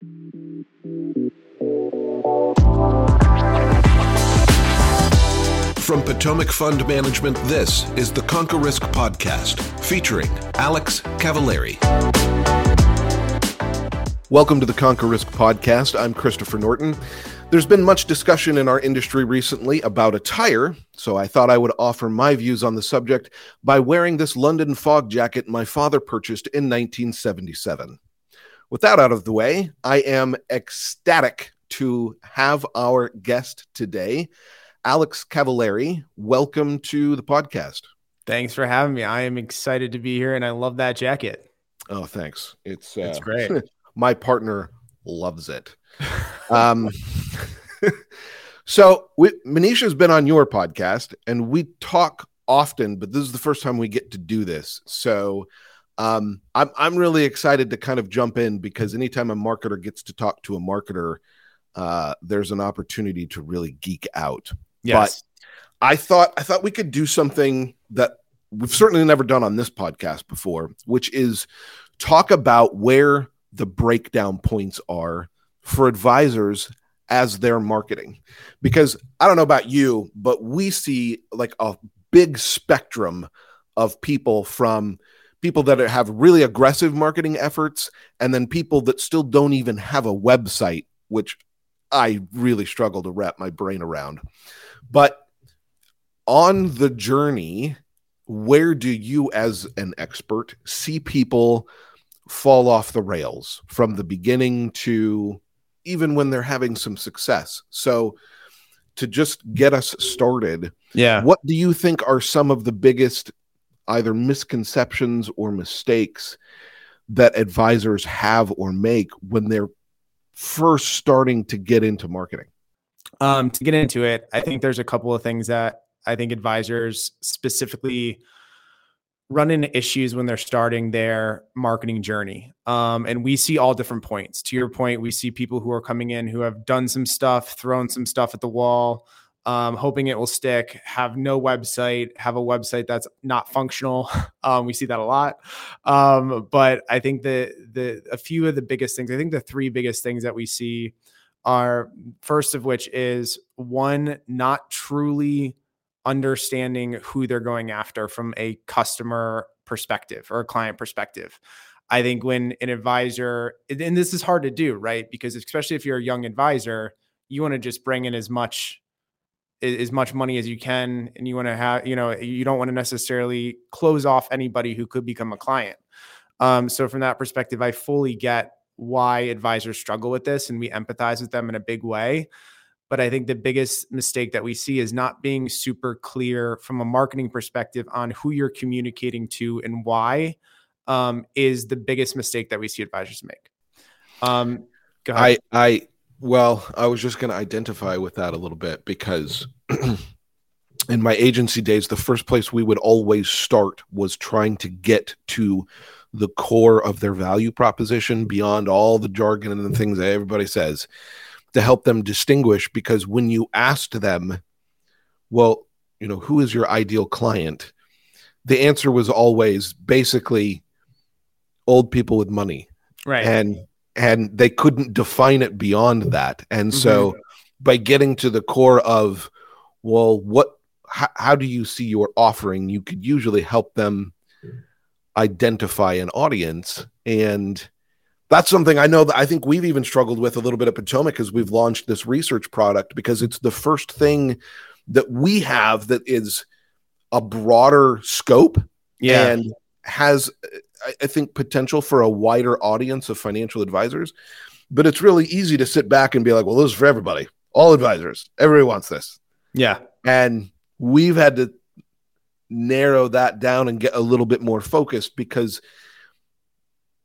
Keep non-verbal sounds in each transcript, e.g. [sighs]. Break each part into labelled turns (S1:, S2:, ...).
S1: From Potomac Fund Management, this is the Conquer Risk Podcast featuring Alex Cavalieri. Welcome to the Conquer Risk Podcast. I'm Christopher Norton. There's been much discussion in our industry recently about attire, so I thought I would offer my views on the subject by wearing this London fog jacket my father purchased in 1977. With that out of the way, I am ecstatic to have our guest today, Alex Cavalieri. Welcome to the podcast.
S2: Thanks for having me. I am excited to be here and I love that jacket.
S1: Oh, thanks. It's, uh,
S2: it's great. [laughs]
S1: my partner loves it. [laughs] um, [laughs] so we, Manish's been on your podcast and we talk often, but this is the first time we get to do this. So um, I'm I'm really excited to kind of jump in because anytime a marketer gets to talk to a marketer, uh, there's an opportunity to really geek out.
S2: Yes.
S1: But I thought I thought we could do something that we've certainly never done on this podcast before, which is talk about where the breakdown points are for advisors as they're marketing. Because I don't know about you, but we see like a big spectrum of people from people that have really aggressive marketing efforts and then people that still don't even have a website, which I really struggle to wrap my brain around. But on the journey, where do you, as an expert, see people fall off the rails from the beginning to even when they're having some success? So, to just get us started,
S2: yeah,
S1: what do you think are some of the biggest either misconceptions or mistakes that advisors have or make when they're first starting to get into marketing?
S2: Um, to get into it, I think there's a couple of things that I think advisors specifically run into issues when they're starting their marketing journey. Um, and we see all different points. To your point, we see people who are coming in who have done some stuff, thrown some stuff at the wall, um, hoping it will stick, have no website, have a website that's not functional. [laughs] Um, we see that a lot. Um, but I think the the a few of the biggest things, I think the three biggest things that we see are first of which is one, not truly understanding who they're going after from a customer perspective or a client perspective. I think when an advisor, and this is hard to do, right? Because especially if you're a young advisor, you want to just bring in as much as much money as you can and you want to have you know you don't want to necessarily close off anybody who could become a client. Um, so from that perspective i fully get why advisors struggle with this and we empathize with them in a big way. But i think the biggest mistake that we see is not being super clear from a marketing perspective on who you're communicating to and why um, is the biggest mistake that we see advisors make. Um,
S1: I, I well, I was just going to identify with that a little bit because [clears throat] in my agency days, the first place we would always start was trying to get to the core of their value proposition beyond all the jargon and the things that everybody says to help them distinguish. Because when you asked them, well, you know, who is your ideal client? The answer was always basically old people with money.
S2: Right.
S1: And and they couldn't define it beyond that. And so mm-hmm. by getting to the core of, well, what, how, how do you see your offering? You could usually help them identify an audience. And that's something I know that I think we've even struggled with a little bit at Potomac as we've launched this research product because it's the first thing that we have that is a broader scope
S2: yeah.
S1: and has I think potential for a wider audience of financial advisors, but it's really easy to sit back and be like, well, this is for everybody, all advisors, everybody wants this.
S2: Yeah.
S1: And we've had to narrow that down and get a little bit more focused because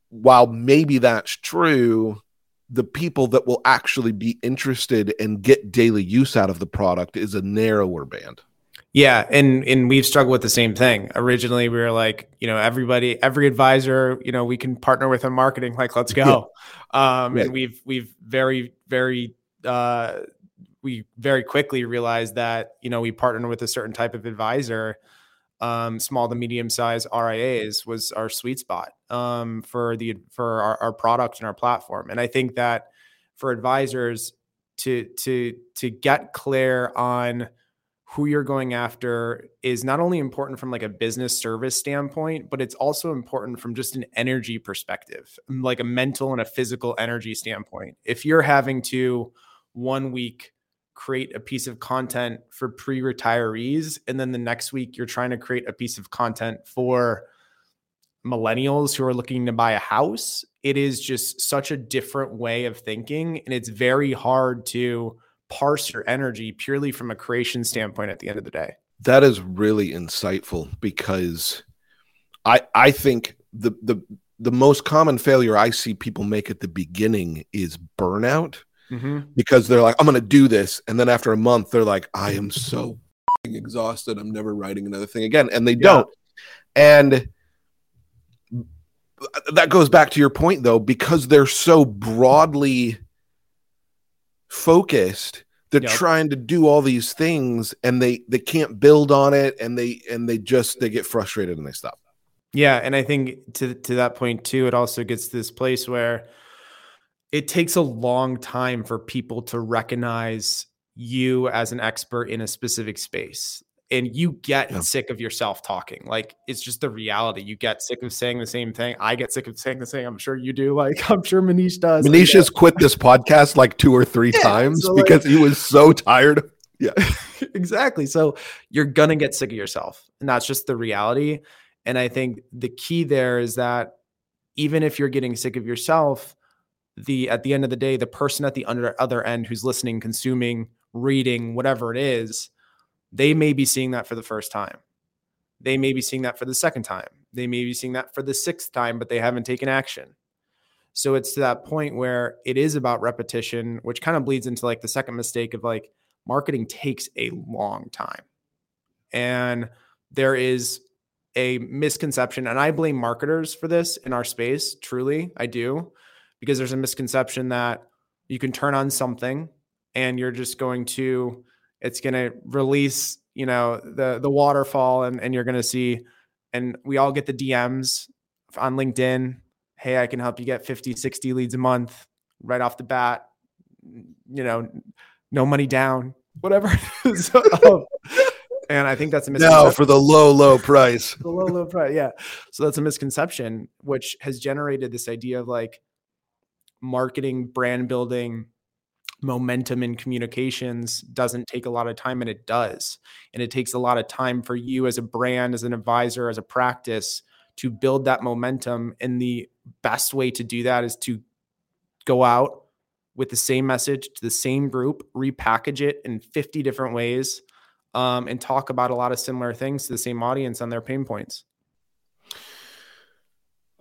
S1: while maybe that's true, the people that will actually be interested and get daily use out of the product is a narrower band.
S2: Yeah, and and we've struggled with the same thing. Originally, we were like, you know, everybody, every advisor, you know, we can partner with in marketing. Like, let's go. Um, right. And we've we've very very uh, we very quickly realized that you know we partner with a certain type of advisor um, small to medium size RIAs was our sweet spot um, for the for our, our product and our platform. And I think that for advisors to to to get clear on who you're going after is not only important from like a business service standpoint but it's also important from just an energy perspective like a mental and a physical energy standpoint. If you're having to one week create a piece of content for pre-retirees and then the next week you're trying to create a piece of content for millennials who are looking to buy a house it is just such a different way of thinking and it's very hard to parse your energy purely from a creation standpoint at the end of the day
S1: that is really insightful because i i think the the the most common failure i see people make at the beginning is burnout mm-hmm. because they're like, I'm going to do this. And then after a month, they're like, I am so exhausted. I'm never writing another thing again. And they yeah. don't. And that goes back to your point, though, because they're so broadly focused. They're yep. trying to do all these things and they they can't build on it and they and they just they get frustrated and they stop.
S2: Yeah and i think to to that point too it also gets to this place where it takes a long time for people to recognize you as an expert in a specific space and you get yeah. sick of yourself talking like it's just the reality you get sick of saying the same thing i get sick of saying the same i'm sure you do like [laughs] i'm sure manish does
S1: manish has quit this podcast like two or three [laughs] yeah, times so because like, he was so tired [laughs]
S2: yeah exactly so you're gonna get sick of yourself and that's just the reality and i think the key there is that even if you're getting sick of yourself the at the end of the day the person at the under, other end who's listening consuming reading whatever it is they may be seeing that for the first time. They may be seeing that for the second time. They may be seeing that for the sixth time but they haven't taken action. So it's to that point where it is about repetition which kind of bleeds into like the second mistake of like marketing takes a long time. And there is a misconception and i blame marketers for this in our space truly i do because there's a misconception that you can turn on something and you're just going to it's going to release you know the the waterfall and and you're going to see and we all get the DMs on LinkedIn hey I can help you get 50 60 leads a month right off the bat you know no money down whatever um, [laughs] and I think that's a
S1: misconception. No, for the low, low price.
S2: the low, low price. Yeah. So that's a misconception, which has generated this idea of like, marketing, brand building, momentum in communications doesn't take a lot of time and it does. And it takes a lot of time for you as a brand, as an advisor, as a practice to build that momentum. And the best way to do that is to go out with the same message to the same group, repackage it in 50 different ways, um, and talk about a lot of similar things to the same audience on their pain points.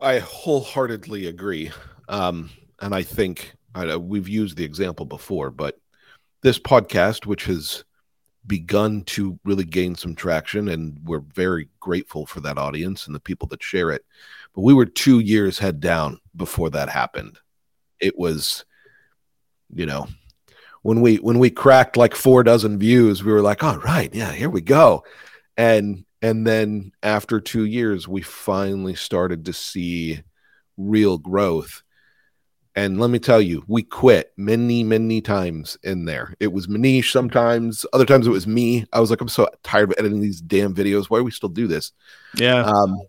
S1: I wholeheartedly agree. Um, and I think I, we've used the example before, but this podcast, which has begun to really gain some traction, and we're very grateful for that audience and the people that share it. But we were two years head down before that happened. It was, you know, when we when we cracked like four dozen views, we were like, all right, yeah, here we go. And and then after two years, we finally started to see real growth and let me tell you, we quit many, many times in there. It was Manish sometimes, other times it was me. I was like, I'm so tired of editing these damn videos. Why do we still do this?
S2: Yeah. Um,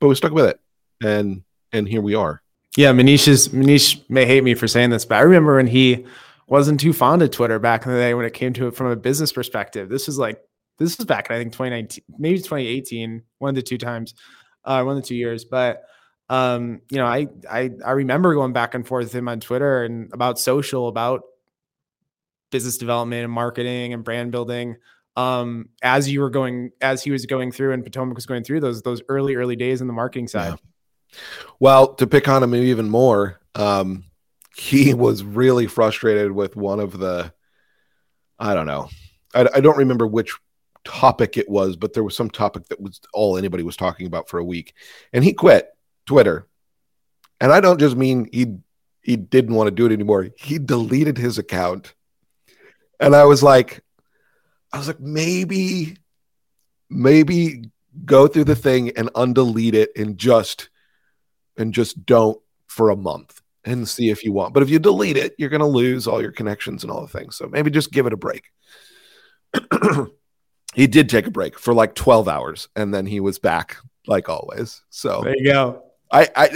S1: but we stuck with it. And and here we are.
S2: Yeah, Manish is Manish may hate me for saying this, but I remember when he wasn't too fond of Twitter back in the day when it came to it from a business perspective. This was like this was back in I think 2019, maybe 2018, one of the two times, uh, one of the two years. But um, you know, I I I remember going back and forth with him on Twitter and about social, about business development and marketing and brand building. Um, as you were going, as he was going through and Potomac was going through those those early early days in the marketing side.
S1: Yeah. Well, to pick on him even more, um, he [laughs] was really frustrated with one of the, I don't know, I, I don't remember which topic it was, but there was some topic that was all anybody was talking about for a week, and he quit Twitter. And I don't just mean he he didn't want to do it anymore. He deleted his account. And I was like I was like maybe maybe go through the thing and undelete it and just and just don't for a month and see if you want. But if you delete it, you're to lose all your connections and all the things. So maybe just give it a break. [clears throat] he did take a break for like 12 hours and then he was back like always. So
S2: there you go.
S1: I, I,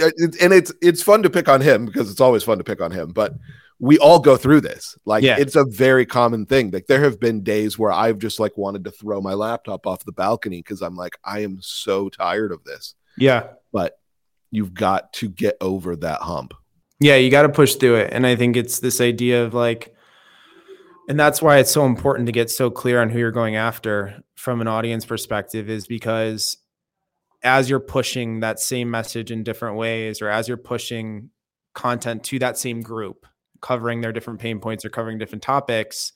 S1: and it's it's fun to pick on him because it's always fun to pick on him, but we all go through this. Like yeah. it's a very common thing. Like there have been days where I've just like wanted to throw my laptop off the balcony because I'm like, I am so tired of this.
S2: Yeah.
S1: But you've got to get over that hump.
S2: Yeah, you got to push through it. And I think it's this idea of like, and that's why it's so important to get so clear on who you're going after from an audience perspective, is because as you're pushing that same message in different ways, or as you're pushing content to that same group, covering their different pain points or covering different topics,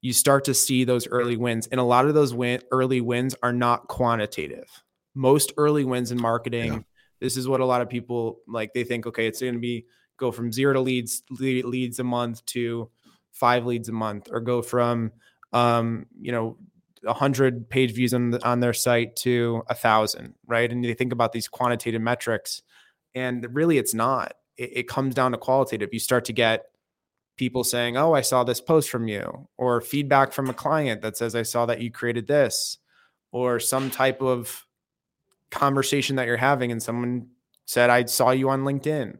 S2: you start to see those early wins. And a lot of those win- early wins are not quantitative. Most early wins in marketing, yeah. this is what a lot of people like. They think, okay, it's going to be go from zero to leads leads a month to five leads a month, or go from um, you know 100 page views on, on their site to a thousand right? And they think about these quantitative metrics and really it's not. It, it, comes down to qualitative. You start to get people saying oh i saw this post from you or feedback from a client that says i saw that you created this or some type of conversation that you're having and someone said i saw you on linkedin.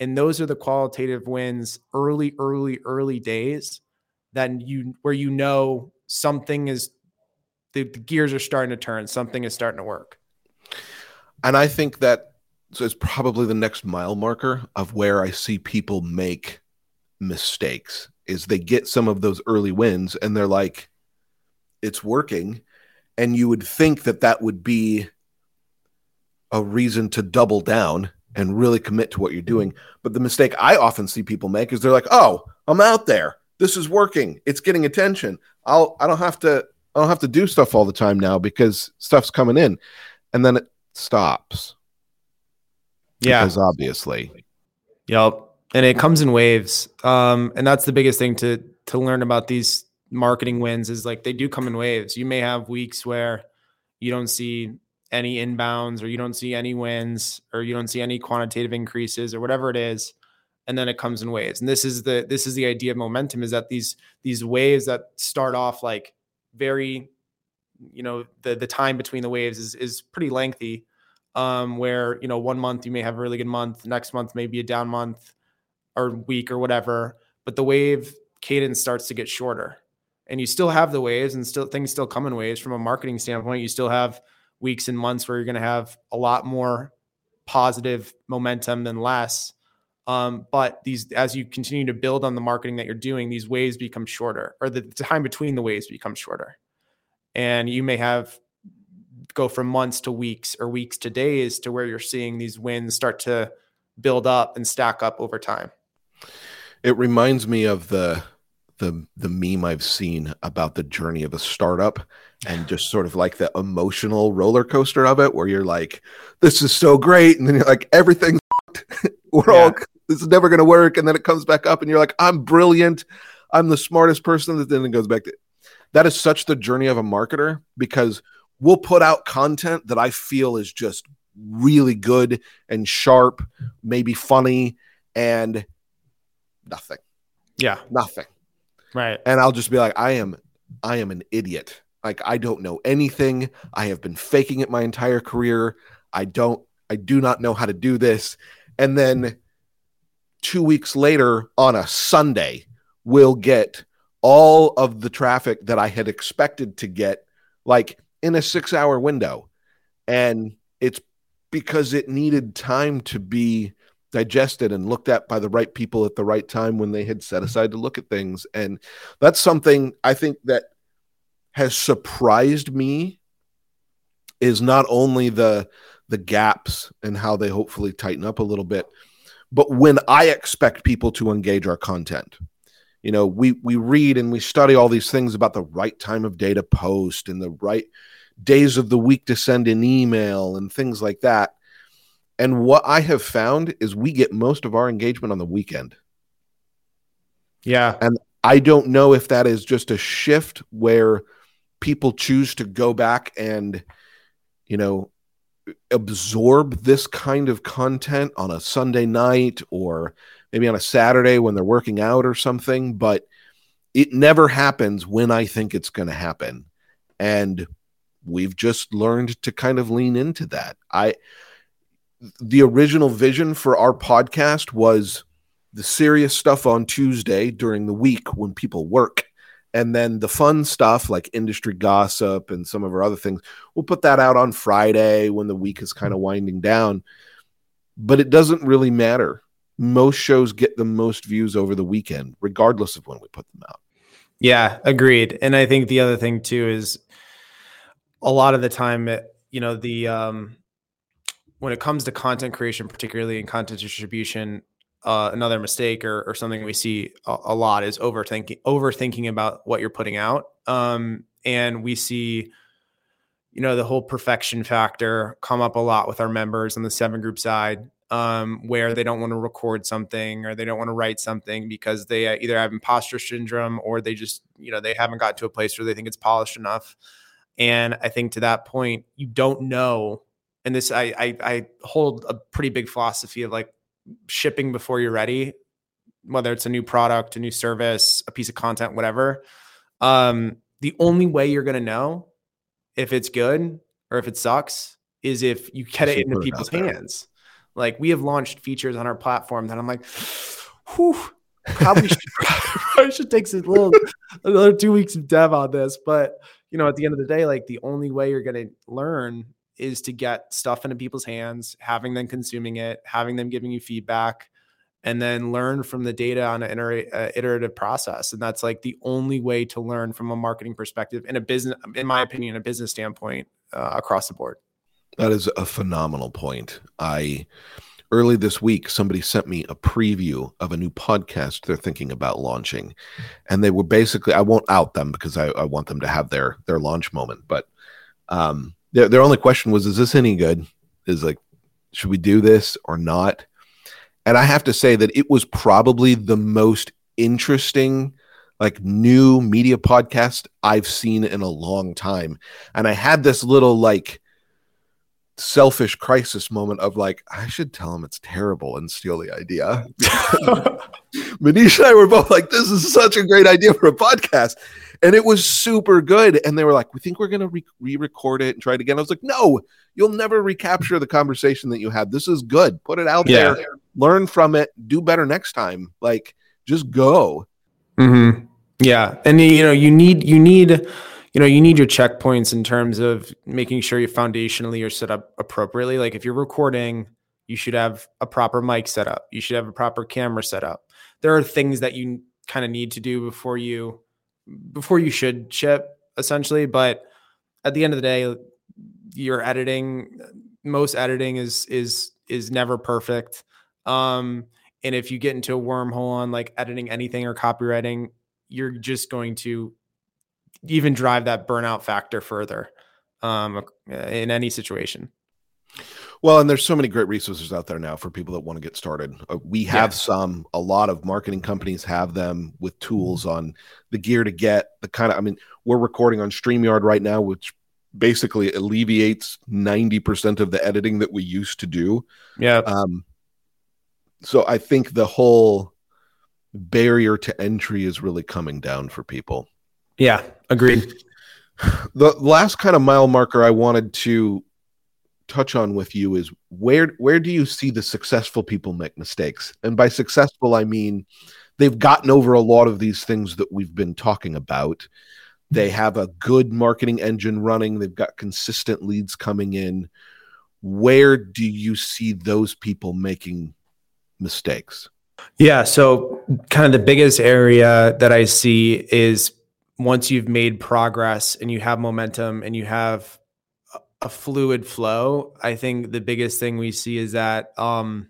S2: And those are the qualitative wins early early early days that you where you know something is the, the gears are starting to turn something is starting to work
S1: and i think that so it's probably the next mile marker of where i see people make mistakes is they get some of those early wins and they're like it's working and you would think that that would be a reason to double down and really commit to what you're doing. But the mistake I often see people make is they're like, "Oh, I'm out there. This is working. It's getting attention. I'll I don't have to I don't have to do stuff all the time now because stuff's coming in." And then it stops.
S2: Yeah.
S1: Because obviously.
S2: Yep. And it comes in waves. Um and that's the biggest thing to to learn about these marketing wins is like they do come in waves. You may have weeks where you don't see any inbounds or you don't see any wins or you don't see any quantitative increases or whatever it is and then it comes in waves and this is the this is the idea of momentum is that these these waves that start off like very you know the the time between the waves is is pretty lengthy um where you know one month you may have a really good month next month maybe a down month or week or whatever but the wave cadence starts to get shorter and you still have the waves and still things still come in waves from a marketing standpoint you still have weeks and months where you're going to have a lot more positive momentum than less. Um, but these, as you continue to build on the marketing that you're doing, these waves become shorter, or the time between the waves becomes shorter, and you may have go from months to weeks or weeks to days to where you're seeing these wins start to build up and stack up over time.
S1: It reminds me of the the the meme I've seen about the journey of a startup and [sighs] just sort of like the emotional roller coaster of it where you're like this is so great and then you're like everything's [laughs] we're yeah. all this is never going to work and then it comes back up and you're like I'm brilliant I'm the smartest person that then it goes back to that is such the journey of a marketer because we'll put out content that I feel is just really good and sharp maybe funny and nothing
S2: yeah
S1: nothing
S2: Right.
S1: And I'll just be like, I am, I am an idiot. Like I don't know anything. I have been faking it my entire career. I don't, I do not know how to do this. And then two weeks later on a Sunday, we'll get all of the traffic that I had expected to get, like in a six hour window. And it's because it needed time to be digested and looked at by the right people at the right time when they had set mm-hmm. aside to look at things and that's something i think that has surprised me is not only the the gaps and how they hopefully tighten up a little bit but when i expect people to engage our content you know we we read and we study all these things about the right time of day to post and the right days of the week to send an email and things like that and what I have found is we get most of our engagement on the weekend.
S2: Yeah.
S1: And I don't know if that is just a shift where people choose to go back and you know, absorb this kind of content on a Sunday night or maybe on a Saturday when they're working out or something, but it never happens when I think it's going to happen. And we've just learned to kind of lean into that. I the original vision for our podcast was the serious stuff on Tuesday during the week when people work. And then the fun stuff like industry gossip and some of our other things, we'll put that out on Friday when the week is kind of winding down. But it doesn't really matter. Most shows get the most views over the weekend, regardless of when we put them out.
S2: Yeah, agreed. And I think the other thing too is a lot of the time, it, you know, the um, when it comes to content creation, particularly in content distribution, uh, another mistake or, or something we see a, a, lot is overthinking overthinking about what you're putting out. Um, and we see, you know, the whole perfection factor come up a lot with our members on the seven group side, um, where they don't want to record something or they don't want to write something because they uh, either have imposter syndrome or they just, you know, they haven't got to a place where they think it's polished enough. And I think to that point, you don't know. And this, I, I, I hold a pretty big philosophy of like shipping before you're ready, whether it's a new product, a new service, a piece of content, whatever. Um, the only way you're going to know if it's good or if it sucks is if you get it into people's hands. Like we have launched features on our platform that I'm like, whew, probably should, [laughs] probably should take a little another two weeks of dev on this. But you know, at the end of the day, like the only way you're going to learn is to get stuff into people's hands, having them consuming it, having them giving you feedback, and then learn from the data on an uh, iterative process. And that's like the only way to learn from a marketing perspective in a business, in my opinion, a business standpoint uh, across the board.
S1: That is a phenomenal point. I early this week somebody sent me a preview of a new podcast they're thinking about launching and they were basically i won't out them because i, I want them to have their their launch moment but um their, their only question was, is this any good? Is like, should we do this or not? And I have to say that it was probably the most interesting, like new media podcast I've seen in a long time. And I had this little like selfish crisis moment of like, I should tell him it's terrible and steal the idea. [laughs] [laughs] Manish and I were both like, this is such a great idea for a podcast and it was super good. And they were like, "We think we're gonna re record it and try it again." I was like, "No, you'll never recapture the conversation that you had. This is good. Put it out yeah. there. Learn from it. Do better next time. Like, just go."
S2: Mm-hmm. Yeah, and you know, you need you need you know you need your checkpoints in terms of making sure you foundationally you're set up appropriately. Like if you're recording, you should have a proper mic set up. You should have a proper camera set up. There are things that you kind of need to do before you before you should ship essentially but at the end of the day your editing most editing is is is never perfect. Um and if you get into a wormhole on like editing anything or copywriting you're just going to even drive that burnout factor further um in any situation
S1: well, and there's so many great resources out there now for people that want to get started. Uh, we have yeah. some, a lot of marketing companies have them with tools on the gear to get the kind of, I mean, we're recording on StreamYard right now, which basically alleviates 90% of the editing that we used to do.
S2: Yeah. Um,
S1: so I think the whole barrier to entry is really coming down for people.
S2: Yeah, agreed.
S1: The last kind of mile marker I wanted to touch on with you is where where do you see the successful people make mistakes? And by successful, I mean they've gotten over a lot of these things that we've been talking about. They have a good marketing engine running. They've got consistent leads coming in. Where do you see those people making mistakes?
S2: Yeah. So, kind of the biggest area that I see is once you've made progress and you have momentum and you have a fluid flow. I think the biggest thing we see is that um,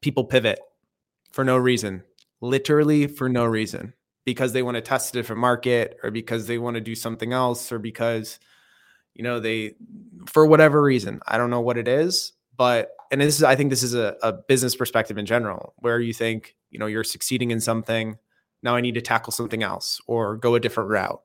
S2: people pivot for no reason, literally for no reason, because they want to test a different market or because they want to do something else or because, you know, they, for whatever reason, I don't know what it is, but, and this is, I think this is a, a business perspective in general, where you think, you know, you're succeeding in something. Now I need to tackle something else or go a different route.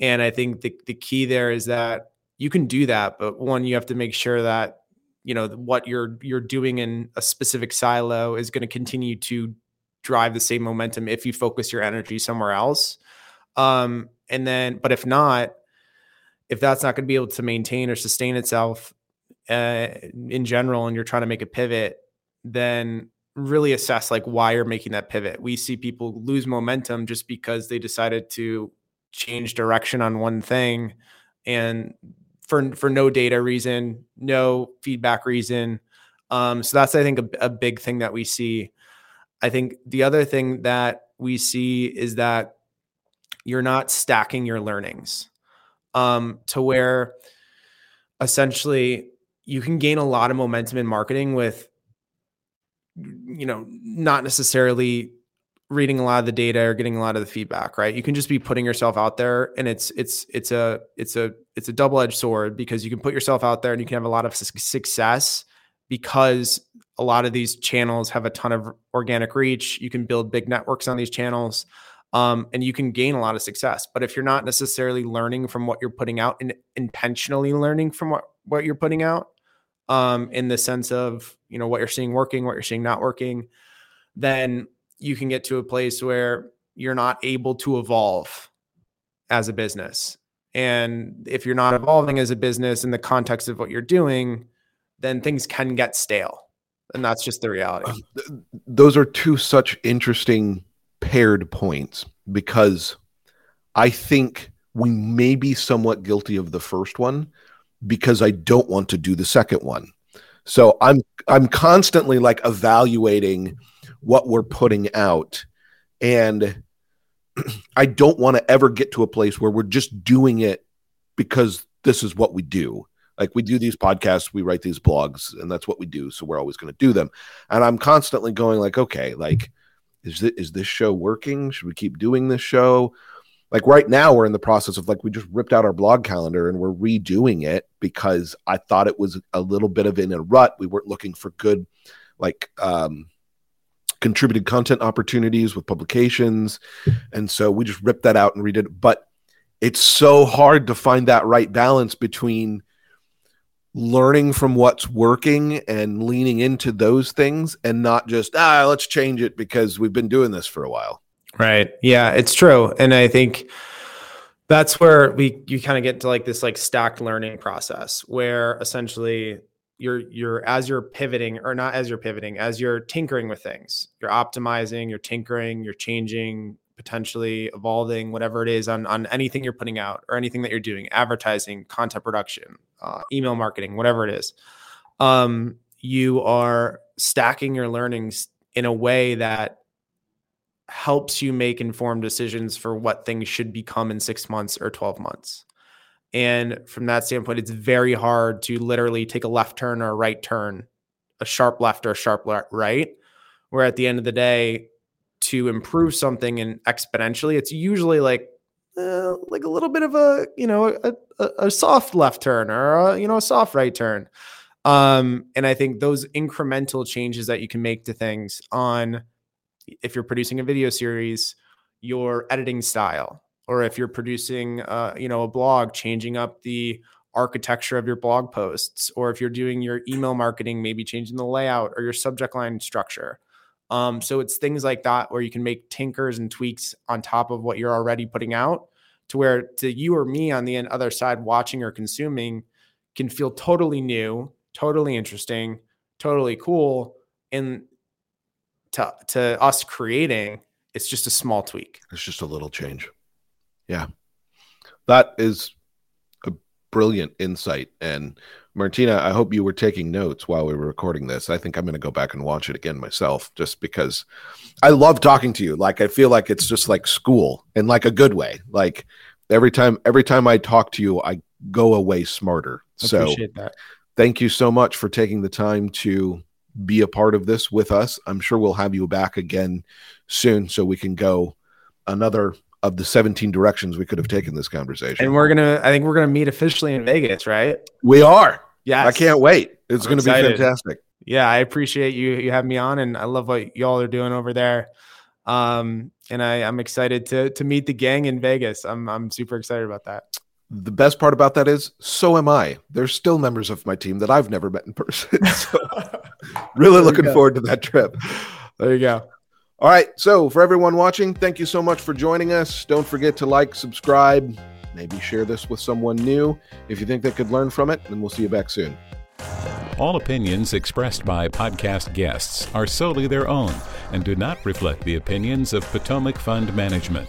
S2: And I think the, the key there is that you can do that, but one, you have to make sure that you know what you're you're doing in a specific silo is going to continue to drive the same momentum if you focus your energy somewhere else. Um, and then, but if not, if that's not going to be able to maintain or sustain itself uh, in general, and you're trying to make a pivot, then really assess like why you're making that pivot. We see people lose momentum just because they decided to change direction on one thing and for for no data reason, no feedback reason. Um, so that's I think a, a big thing that we see. I think the other thing that we see is that you're not stacking your learnings um, to where essentially you can gain a lot of momentum in marketing with you know not necessarily reading a lot of the data or getting a lot of the feedback right? You can just be putting yourself out there and it's it's it's a it's a it's a double-edged sword because you can put yourself out there and you can have a lot of success because a lot of these channels have a ton of organic reach. You can build big networks on these channels um, and you can gain a lot of success. But if you're not necessarily learning from what you're putting out and intentionally learning from what what you're putting out um, in the sense of you know what you're seeing working what you're seeing not working then you can get to a place where you're not able to evolve as a business. And if you're not evolving as a business in the context of what you're doing, then things can get stale. And that's just the reality.
S1: Uh, those are two such interesting paired points because I think we may be somewhat guilty of the first one because I don't want to do the second one. So I'm I'm constantly like evaluating what we're putting out. And [clears throat] I don't want to ever get to a place where we're just doing it because this is what we do. Like we do these podcasts, we write these blogs, and that's what we do. So we're always going to do them. And I'm constantly going like, okay, like, is this, is this show working? Should we keep doing this show? Like right now, we're in the process of like we just ripped out our blog calendar and we're redoing it because I thought it was a little bit of in a rut. We weren't looking for good, like um, contributed content opportunities with publications. And so we just ripped that out and redid it. But it's so hard to find that right balance between learning from what's working and leaning into those things and not just, ah, let's change it because we've been doing this for a while.
S2: Right. Yeah, it's true. And I think that's where we you kind of get to like this like stacked learning process where essentially you're you're as you're pivoting or not as you're pivoting as you're tinkering with things you're optimizing you're tinkering you're changing potentially evolving whatever it is on on anything you're putting out or anything that you're doing advertising content production uh, email marketing whatever it is um, you are stacking your learnings in a way that helps you make informed decisions for what things should become in six months or 12 months and from that standpoint, it's very hard to literally take a left turn or a right turn, a sharp left or a sharp right. Where at the end of the day, to improve something and exponentially, it's usually like uh, like a little bit of a you know a, a, soft left turn or a, you know a soft right turn. Um, and I think those incremental changes that you can make to things on if you're producing a video series, your editing style, or if you're producing uh, you know a blog changing up the architecture of your blog posts or if you're doing your email marketing maybe changing the layout or your subject line structure. Um, so it's things like that where you can make tinkers and tweaks on top of what you're already putting out to where to you or me on the other side watching or consuming can feel totally new totally interesting totally cool and to, to us creating it's just a small tweak
S1: it's just a little change yeah. That is a brilliant insight. And Martina, I hope you were taking notes while we were recording this. I think I'm going to go back and watch it again myself just because I love talking to you. Like I feel like it's just like school in like a good way. Like every time every time I talk to you, I go away smarter. I so appreciate that. Thank you so much for taking the time to be a part of this with us. I'm sure we'll have you back again soon so we can go another of the 17 directions we could have taken this conversation.
S2: And we're gonna, I think we're gonna meet officially in Vegas, right?
S1: We are. Yeah, I can't wait. It's gonna be fantastic.
S2: Yeah, I appreciate you you having me on, and I love what y'all are doing over there. Um, and I, I'm excited to to meet the gang in Vegas. I'm I'm super excited about that.
S1: The best part about that is so am I. There's still members of my team that I've never met in person. [laughs] So [laughs] really looking
S2: go.
S1: forward to that trip.
S2: There you go.
S1: All right. So, for everyone watching, thank you so much for joining us. Don't forget to like, subscribe, maybe share this with someone new if you think they could learn from it, and we'll see you back soon.
S3: All opinions expressed by podcast guests are solely their own and do not reflect the opinions of Potomac Fund Management.